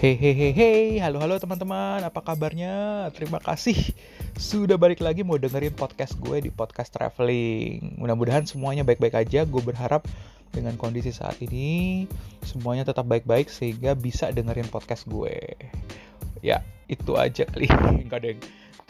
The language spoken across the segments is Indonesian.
Hei hei hei hei, halo halo teman-teman, apa kabarnya? Terima kasih sudah balik lagi mau dengerin podcast gue di podcast traveling. Mudah-mudahan semuanya baik-baik aja. Gue berharap dengan kondisi saat ini semuanya tetap baik-baik sehingga bisa dengerin podcast gue. Ya, itu aja kali. Enggak deh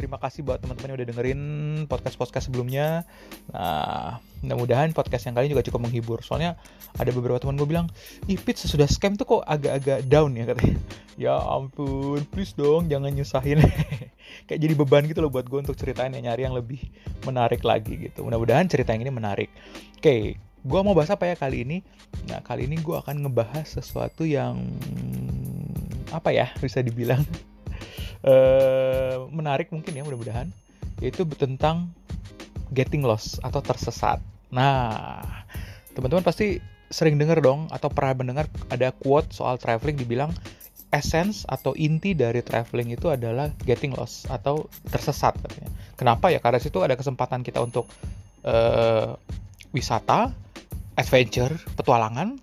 terima kasih buat teman-teman yang udah dengerin podcast-podcast sebelumnya. Nah, mudah-mudahan podcast yang kali ini juga cukup menghibur. Soalnya ada beberapa teman gue bilang, ih Pit sesudah scam tuh kok agak-agak down ya katanya. Ya ampun, please dong jangan nyusahin. Kayak jadi beban gitu loh buat gue untuk ceritain yang nyari yang lebih menarik lagi gitu. Mudah-mudahan cerita yang ini menarik. Oke, gue mau bahas apa ya kali ini? Nah, kali ini gue akan ngebahas sesuatu yang apa ya bisa dibilang uh, menarik mungkin ya mudah-mudahan yaitu tentang getting lost atau tersesat. Nah, teman-teman pasti sering dengar dong atau pernah mendengar ada quote soal traveling dibilang essence atau inti dari traveling itu adalah getting lost atau tersesat katanya. Kenapa ya? Karena situ ada kesempatan kita untuk uh, wisata, adventure, petualangan,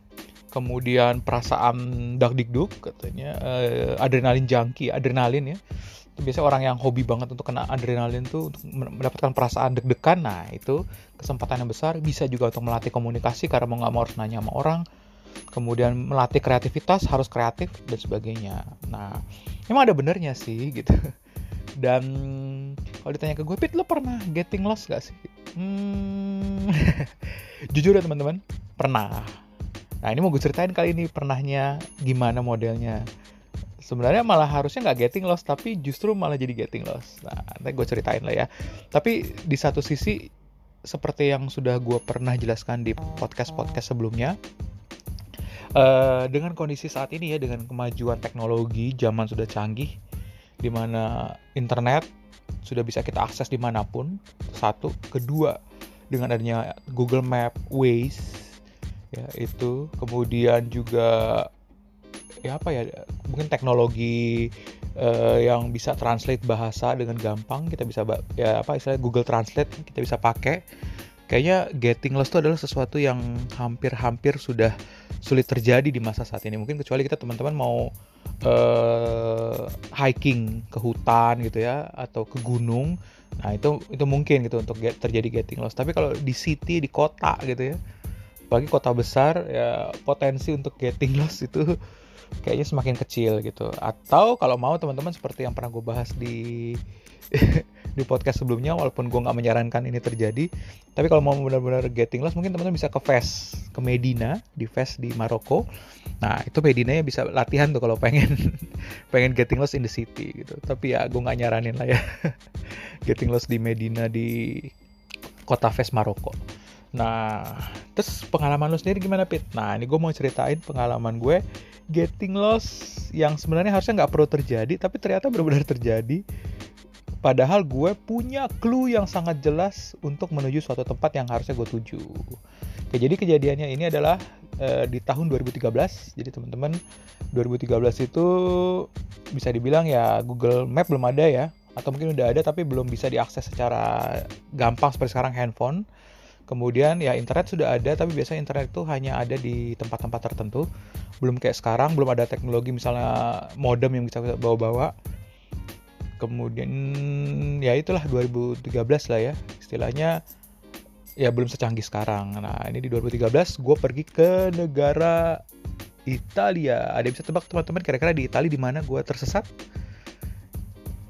kemudian perasaan dak dikduk katanya uh, adrenalin junkie adrenalin ya. Itu biasanya orang yang hobi banget untuk kena adrenalin tuh untuk mendapatkan perasaan deg-degan. Nah itu kesempatan yang besar bisa juga untuk melatih komunikasi karena mau nggak mau harus nanya sama orang. Kemudian melatih kreativitas harus kreatif dan sebagainya. Nah emang ada benernya sih gitu dan kalau ditanya ke gue Pit lo pernah getting lost gak sih hmm, jujur ya teman-teman pernah Nah ini mau gue ceritain kali ini pernahnya gimana modelnya. Sebenarnya malah harusnya nggak getting lost, tapi justru malah jadi getting lost. Nah, nanti gue ceritain lah ya. Tapi di satu sisi, seperti yang sudah gue pernah jelaskan di podcast-podcast sebelumnya, uh, dengan kondisi saat ini ya, dengan kemajuan teknologi, zaman sudah canggih, di mana internet sudah bisa kita akses di mana pun, satu. Kedua, dengan adanya Google Map, Waze, ya itu. Kemudian juga ya apa ya mungkin teknologi uh, yang bisa translate bahasa dengan gampang. Kita bisa ya apa istilahnya Google Translate kita bisa pakai kayaknya getting lost itu adalah sesuatu yang hampir-hampir sudah sulit terjadi di masa saat ini. Mungkin kecuali kita teman-teman mau uh, hiking ke hutan gitu ya atau ke gunung. Nah itu itu mungkin gitu untuk get, terjadi getting lost. Tapi kalau di city di kota gitu ya bagi kota besar ya potensi untuk getting lost itu kayaknya semakin kecil gitu. Atau kalau mau teman-teman seperti yang pernah gue bahas di di podcast sebelumnya walaupun gue nggak menyarankan ini terjadi tapi kalau mau benar-benar getting lost mungkin teman-teman bisa ke Fes ke Medina di Fes di Maroko. Nah itu Medina ya bisa latihan tuh kalau pengen pengen getting lost in the city gitu. Tapi ya gue nggak nyaranin lah ya. Getting lost di Medina di kota Fes Maroko Nah, terus pengalaman lo sendiri gimana, Pit? Nah, ini gue mau ceritain pengalaman gue getting lost yang sebenarnya harusnya nggak perlu terjadi, tapi ternyata benar-benar terjadi. Padahal gue punya clue yang sangat jelas untuk menuju suatu tempat yang harusnya gue tuju. Oke, jadi kejadiannya ini adalah uh, di tahun 2013. Jadi teman-teman, 2013 itu bisa dibilang ya Google Map belum ada ya, atau mungkin udah ada tapi belum bisa diakses secara gampang seperti sekarang handphone Kemudian ya internet sudah ada, tapi biasanya internet itu hanya ada di tempat-tempat tertentu. Belum kayak sekarang, belum ada teknologi misalnya modem yang bisa bawa-bawa. Kemudian ya itulah 2013 lah ya, istilahnya ya belum secanggih sekarang. Nah ini di 2013 gue pergi ke negara Italia. Ada yang bisa tebak teman-teman kira-kira di Italia di mana gue tersesat?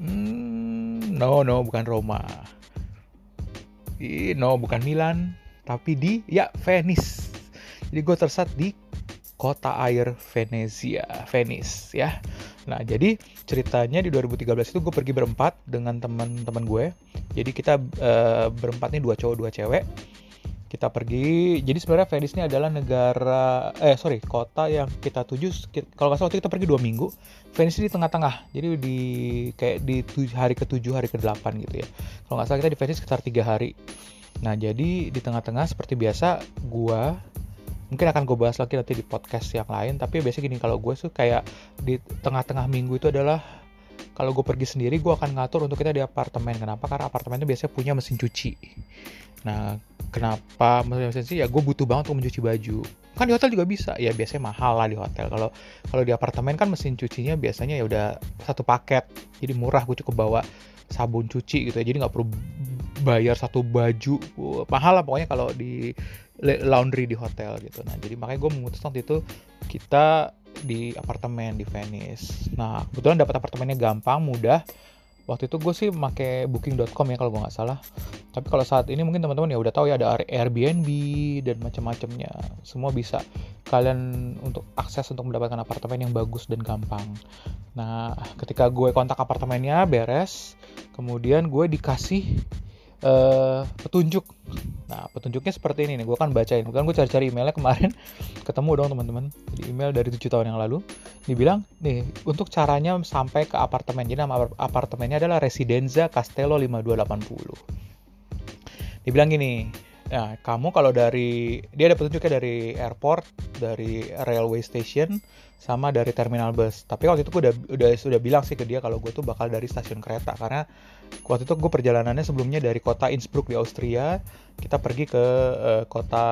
Hmm, no no bukan Roma no bukan Milan tapi di ya Venice. Jadi gue tersesat di kota air Venezia Venice ya. Nah jadi ceritanya di 2013 itu gue pergi berempat dengan teman-teman gue. Jadi kita uh, berempat nih dua cowok dua cewek kita pergi. Jadi sebenarnya Venice ini adalah negara eh sorry kota yang kita tuju kalau nggak salah waktu kita pergi dua minggu Venice di tengah-tengah. Jadi di kayak di hari ke-7 hari ke-8 gitu ya. Kalau nggak salah kita di Venice sekitar tiga hari. Nah jadi di tengah-tengah seperti biasa gua mungkin akan gue bahas lagi nanti di podcast yang lain tapi biasanya gini kalau gue tuh kayak di tengah-tengah minggu itu adalah kalau gue pergi sendiri gue akan ngatur untuk kita di apartemen. Kenapa? Karena apartemen itu biasanya punya mesin cuci. Nah kenapa? Maksudnya sih ya gue butuh banget untuk mencuci baju. Kan di hotel juga bisa. Ya biasanya mahal lah di hotel. Kalau kalau di apartemen kan mesin cucinya biasanya ya udah satu paket. Jadi murah gue cukup bawa sabun cuci gitu ya. Jadi nggak perlu bayar satu baju. Mahal lah pokoknya kalau di laundry di hotel gitu. Nah jadi makanya gue memutuskan waktu itu kita di apartemen di Venice. Nah kebetulan dapat apartemennya gampang mudah waktu itu gue sih pakai booking.com ya kalau gue nggak salah. Tapi kalau saat ini mungkin teman-teman ya udah tahu ya ada Airbnb dan macam-macamnya. Semua bisa kalian untuk akses untuk mendapatkan apartemen yang bagus dan gampang. Nah ketika gue kontak apartemennya beres kemudian gue dikasih uh, petunjuk. Nah, petunjuknya seperti ini nih. Gue akan bacain. Bukan gue cari-cari emailnya kemarin. Ketemu dong teman-teman. Di email dari tujuh tahun yang lalu. Dibilang, nih, untuk caranya sampai ke apartemen. Jadi nama apartemennya adalah Residenza Castello 5280. Dibilang gini, Nah, kamu kalau dari dia ada petunjuknya dari airport, dari railway station, sama dari terminal bus. Tapi waktu itu gue udah udah sudah bilang sih ke dia kalau gue tuh bakal dari stasiun kereta karena waktu itu gue perjalanannya sebelumnya dari kota Innsbruck di Austria, kita pergi ke uh, kota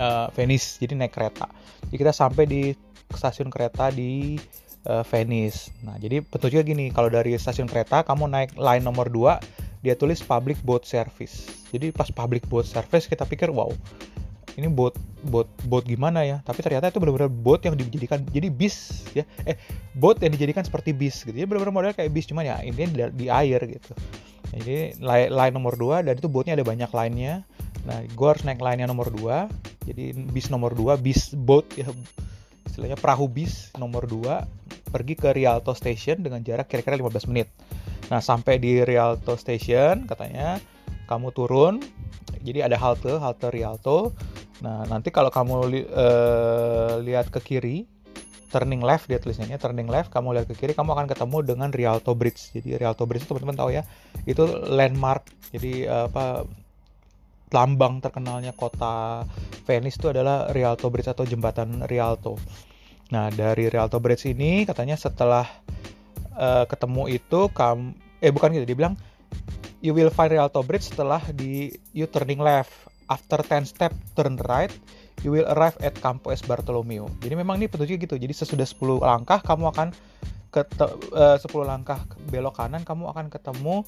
uh, Venice, jadi naik kereta. Jadi kita sampai di stasiun kereta di uh, Venice. Nah, jadi petunjuknya gini, kalau dari stasiun kereta kamu naik line nomor 2 dia tulis public boat service. Jadi pas public boat service kita pikir wow ini boat boat boat gimana ya? Tapi ternyata itu benar-benar boat yang dijadikan jadi bis ya. Eh boat yang dijadikan seperti bis gitu. Jadi benar-benar model kayak bis cuman ya intinya di, di air gitu. Nah, jadi line, nomor 2 dan itu boatnya ada banyak lainnya. Nah, gue harus naik line nomor 2. Jadi bis nomor 2, bis boat ya istilahnya perahu bis nomor 2 pergi ke Rialto Station dengan jarak kira-kira 15 menit. Nah, sampai di Rialto Station katanya kamu turun. Jadi ada halte, halte Rialto. Nah, nanti kalau kamu li uh, lihat ke kiri, turning left dia tulisannya turning left, kamu lihat ke kiri kamu akan ketemu dengan Rialto Bridge. Jadi Rialto Bridge itu teman-teman tahu ya, itu landmark. Jadi uh, apa lambang terkenalnya kota Venice itu adalah Rialto Bridge atau jembatan Rialto. Nah, dari Rialto Bridge ini katanya setelah uh, ketemu itu kam eh bukan gitu dia bilang you will find Rialto Bridge setelah di you turning left after 10 step turn right you will arrive at Campo S Bartolomeo jadi memang ini petunjuknya gitu jadi sesudah 10 langkah kamu akan ke uh, 10 langkah belok kanan kamu akan ketemu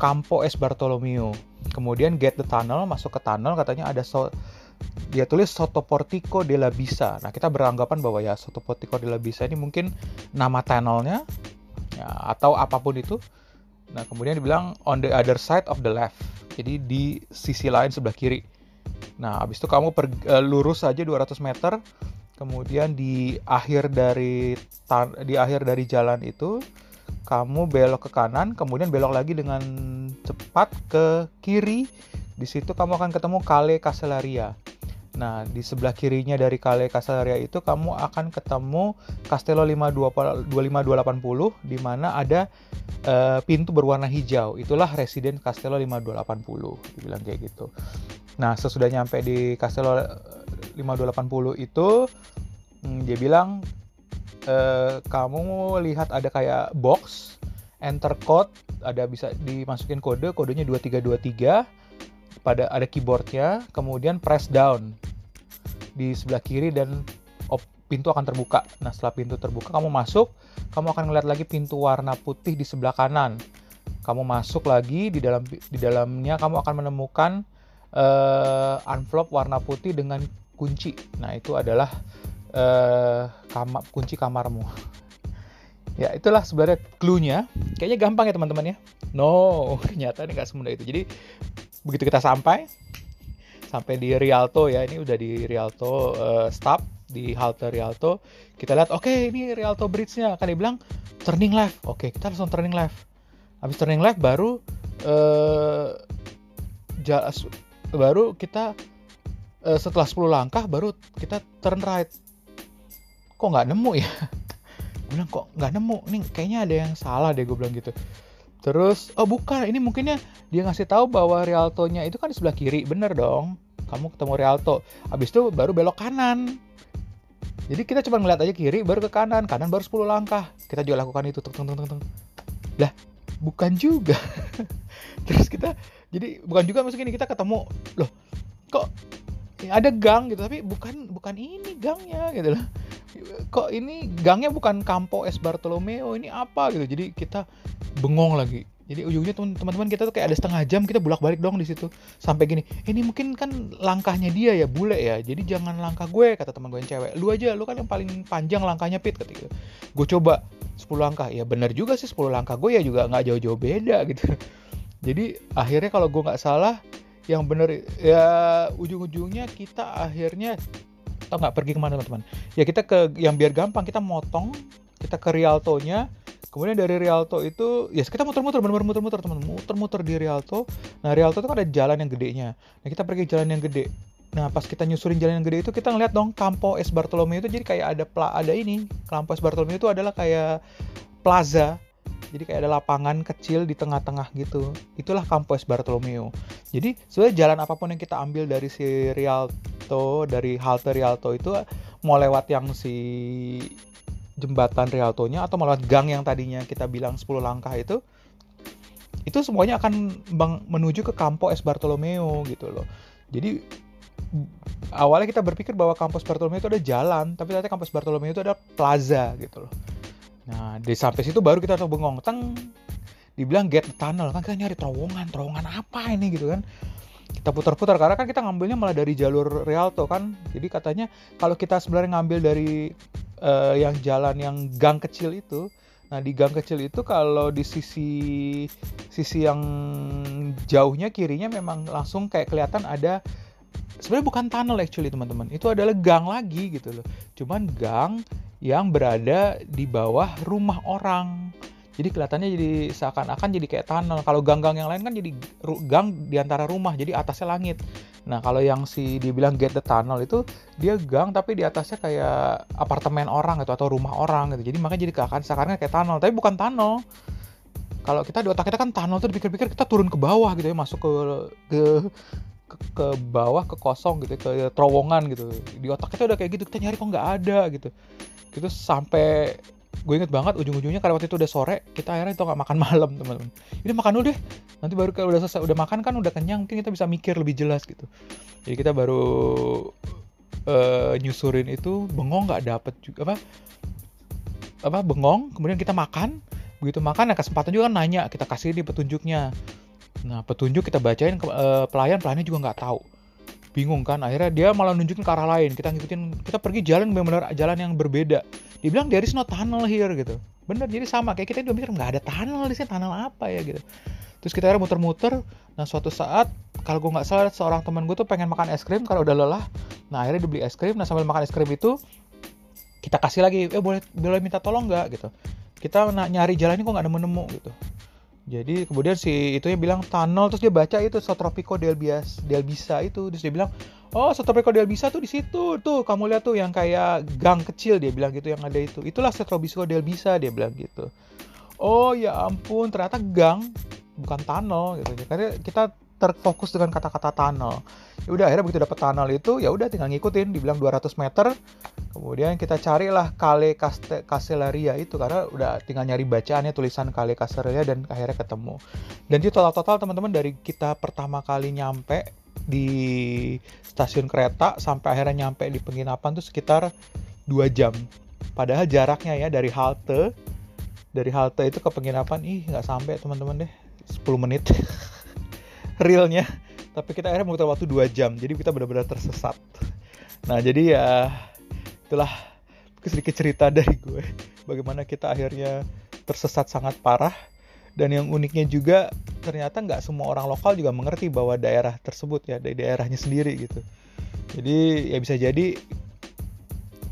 Campo S Bartolomeo kemudian get the tunnel masuk ke tunnel katanya ada so dia tulis Soto Portico della Bisa. Nah, kita beranggapan bahwa ya Soto Portico della Bisa ini mungkin nama tunnelnya ya, atau apa pun itu. Nah, kemudian dibilang on the other side of the left. Jadi di sisi lain sebelah kiri. Nah, habis itu kamu per, uh, lurus saja 200 meter. Kemudian di akhir dari di akhir dari jalan itu kamu belok ke kanan, kemudian belok lagi dengan cepat ke kiri. Di situ kamu akan ketemu Kale Casellaria. Nah, di sebelah kirinya dari Kale Casaria itu kamu akan ketemu Castello 55280 di mana ada uh, pintu berwarna hijau. Itulah residen Castello 5280, dibilang kayak gitu. Nah, sesudah nyampe di Castello 5280 itu hmm, dia bilang e, kamu lihat ada kayak box enter code ada bisa dimasukin kode kodenya 2323 pada ada keyboardnya, kemudian press down di sebelah kiri dan pintu akan terbuka. Nah setelah pintu terbuka kamu masuk, kamu akan melihat lagi pintu warna putih di sebelah kanan. Kamu masuk lagi di dalam di dalamnya kamu akan menemukan uh, envelope warna putih dengan kunci. Nah itu adalah uh, kamar kunci kamarmu. Ya itulah sebenarnya clue-nya. Kayaknya gampang ya teman-teman ya. No, ternyata ini nggak semudah itu. Jadi begitu kita sampai sampai di Rialto ya ini udah di Rialto uh, stop di halte Rialto kita lihat oke okay, ini Rialto Bridge-nya kan dia bilang turning left oke okay, kita langsung turning left habis turning left baru uh, baru kita uh, setelah 10 langkah baru kita turn right kok nggak nemu ya gue bilang kok nggak nemu nih kayaknya ada yang salah deh gue bilang gitu Terus, oh bukan, ini mungkinnya dia ngasih tahu bahwa Rialto-nya itu kan di sebelah kiri, bener dong. Kamu ketemu Rialto, habis itu baru belok kanan. Jadi kita cuma ngeliat aja kiri, baru ke kanan, kanan baru 10 langkah. Kita juga lakukan itu, tung tung tung tung. Lah, bukan juga. Terus kita jadi bukan juga maksudnya kita ketemu loh kok ada gang gitu tapi bukan bukan ini gangnya gitu loh. Kok ini gangnya bukan Campo Es Bartolomeo ini apa gitu. Jadi kita bengong lagi. Jadi ujungnya teman-teman kita tuh kayak ada setengah jam kita bolak-balik dong di situ. Sampai gini ini mungkin kan langkahnya dia ya bule ya. Jadi jangan langkah gue kata teman gue yang cewek. Lu aja lu kan yang paling panjang langkahnya pit ketika gue coba 10 langkah. Ya bener juga sih 10 langkah gue ya juga nggak jauh-jauh beda gitu. Jadi akhirnya kalau gue nggak salah yang bener ya ujung-ujungnya kita akhirnya atau nggak pergi ke mana teman-teman. Ya kita ke yang biar gampang kita motong kita ke Rialto-nya. Kemudian dari Rialto itu ya yes, kita muter-muter benar-benar muter-muter teman muter-muter di Rialto. Nah Rialto itu kan ada jalan yang gedenya. Nah kita pergi jalan yang gede. Nah pas kita nyusurin jalan yang gede itu kita ngeliat dong Campo Es Bartolomeo itu jadi kayak ada pla ada ini. Campo Es Bartolomeo itu adalah kayak plaza jadi kayak ada lapangan kecil di tengah-tengah gitu. Itulah Campus Bartolomeo. Jadi sebenarnya jalan apa pun yang kita ambil dari si Rialto dari halte Rialto itu mau lewat yang si jembatan Rialtonya atau melewat gang yang tadinya kita bilang 10 langkah itu itu semuanya akan menuju ke Campo Es Bartolomeo gitu loh. Jadi awalnya kita berpikir bahwa kampus Bartolomeo itu ada jalan tapi ternyata kampus Bartolomeo itu ada plaza gitu loh Nah, di sampai situ baru kita tuh bengong. Teng dibilang get tunnel kan kita nyari terowongan, terowongan apa ini gitu kan. Kita putar-putar karena kan kita ngambilnya malah dari jalur Rialto kan. Jadi katanya kalau kita sebenarnya ngambil dari uh, yang jalan yang gang kecil itu, Nah di gang kecil itu kalau di sisi sisi yang jauhnya kirinya memang langsung kayak kelihatan ada sebenarnya bukan tunnel actually teman-teman itu adalah gang lagi gitu loh cuman gang yang berada di bawah rumah orang. Jadi kelihatannya jadi seakan-akan jadi kayak tunnel. Kalau gang-gang yang lain kan jadi gang di antara rumah, jadi atasnya langit. Nah, kalau yang si dibilang get the tunnel itu dia gang tapi di atasnya kayak apartemen orang gitu atau rumah orang gitu. Jadi makanya jadi keakan seakan kayak tunnel, tapi bukan tunnel. Kalau kita di otak kita kan tunnel tuh dipikir-pikir kita turun ke bawah gitu ya, masuk ke ke ke, ke bawah ke kosong gitu ke terowongan gitu. Di otak kita udah kayak gitu kita nyari kok nggak ada gitu. Gitu sampai gue inget banget ujung-ujungnya karena waktu itu udah sore kita akhirnya itu nggak makan malam teman-teman. Ini makan dulu deh. Nanti baru kalau udah selesai udah makan kan udah kenyang mungkin kita bisa mikir lebih jelas gitu. Jadi kita baru uh, nyusurin itu bengong nggak dapet juga apa apa bengong kemudian kita makan. Begitu makan ya kesempatan juga kan nanya kita kasih di petunjuknya Nah, petunjuk kita bacain ke uh, pelayan, pelayannya juga nggak tahu. Bingung kan? Akhirnya dia malah nunjukin ke arah lain. Kita ngikutin, kita pergi jalan benar-benar jalan yang berbeda. Dibilang there is no tunnel here gitu. Bener, jadi sama kayak kita juga mikir nggak ada tunnel di sini, tunnel apa ya gitu. Terus kita akhirnya muter-muter. Nah, suatu saat kalau gue nggak salah seorang teman gue tuh pengen makan es krim kalau udah lelah. Nah, akhirnya dibeli es krim. Nah, sambil makan es krim itu kita kasih lagi, eh boleh boleh minta tolong nggak gitu. Kita nyari jalannya kok nggak nemu-nemu gitu jadi kemudian si itu yang bilang tunnel terus dia baca itu Sotropico del Bias del Bisa itu. Terus dia bilang oh Sotropico del Bisa tuh di situ. Tuh kamu lihat tuh yang kayak gang kecil dia bilang gitu yang ada itu. Itulah Sotropico del Bisa dia bilang gitu. Oh ya ampun ternyata gang bukan tunnel gitu. Karena kita terfokus dengan kata-kata tunnel. Ya udah akhirnya begitu dapat tunnel itu ya udah tinggal ngikutin. Dibilang 200 meter. Kemudian kita carilah Kale Castellaria itu karena udah tinggal nyari bacaannya tulisan Kale Castellaria dan akhirnya ketemu. Dan itu total-total teman-teman dari kita pertama kali nyampe di stasiun kereta sampai akhirnya nyampe di penginapan tuh sekitar 2 jam. Padahal jaraknya ya dari halte dari halte itu ke penginapan ih nggak sampai teman-teman deh 10 menit. realnya tapi kita akhirnya memutar waktu 2 jam jadi kita benar-benar tersesat nah jadi ya itulah sedikit cerita dari gue. Bagaimana kita akhirnya tersesat sangat parah. Dan yang uniknya juga ternyata nggak semua orang lokal juga mengerti bahwa daerah tersebut ya dari daerahnya sendiri gitu. Jadi ya bisa jadi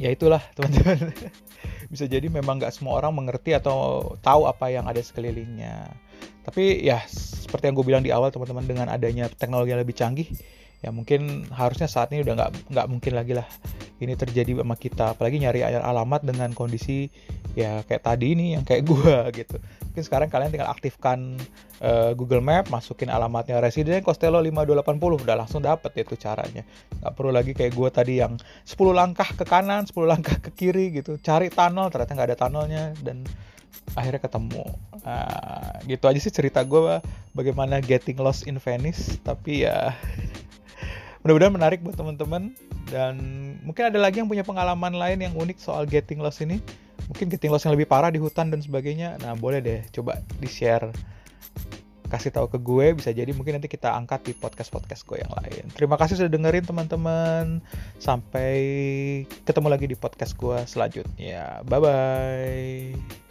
ya itulah teman-teman. Bisa jadi memang nggak semua orang mengerti atau tahu apa yang ada sekelilingnya tapi ya seperti yang gue bilang di awal teman-teman dengan adanya teknologi yang lebih canggih ya mungkin harusnya saat ini udah nggak nggak mungkin lagi lah ini terjadi sama kita. Apalagi nyari alamat dengan kondisi ya kayak tadi ini yang kayak gue gitu. Mungkin sekarang kalian tinggal aktifkan uh, Google Map masukin alamatnya Residen Costello 5280 udah langsung dapet itu caranya. Nggak perlu lagi kayak gue tadi yang 10 langkah ke kanan 10 langkah ke kiri gitu. Cari tunnel ternyata nggak ada tunnelnya dan akhirnya ketemu. Uh, gitu aja sih cerita gue bagaimana getting lost in Venice tapi ya mudah-mudahan menarik buat teman-teman. Dan mungkin ada lagi yang punya pengalaman lain yang unik soal getting lost ini. Mungkin getting lost yang lebih parah di hutan dan sebagainya. Nah boleh deh coba di share kasih tahu ke gue bisa jadi mungkin nanti kita angkat di podcast podcast gue yang lain. Terima kasih sudah dengerin teman-teman. Sampai ketemu lagi di podcast gue selanjutnya. Bye bye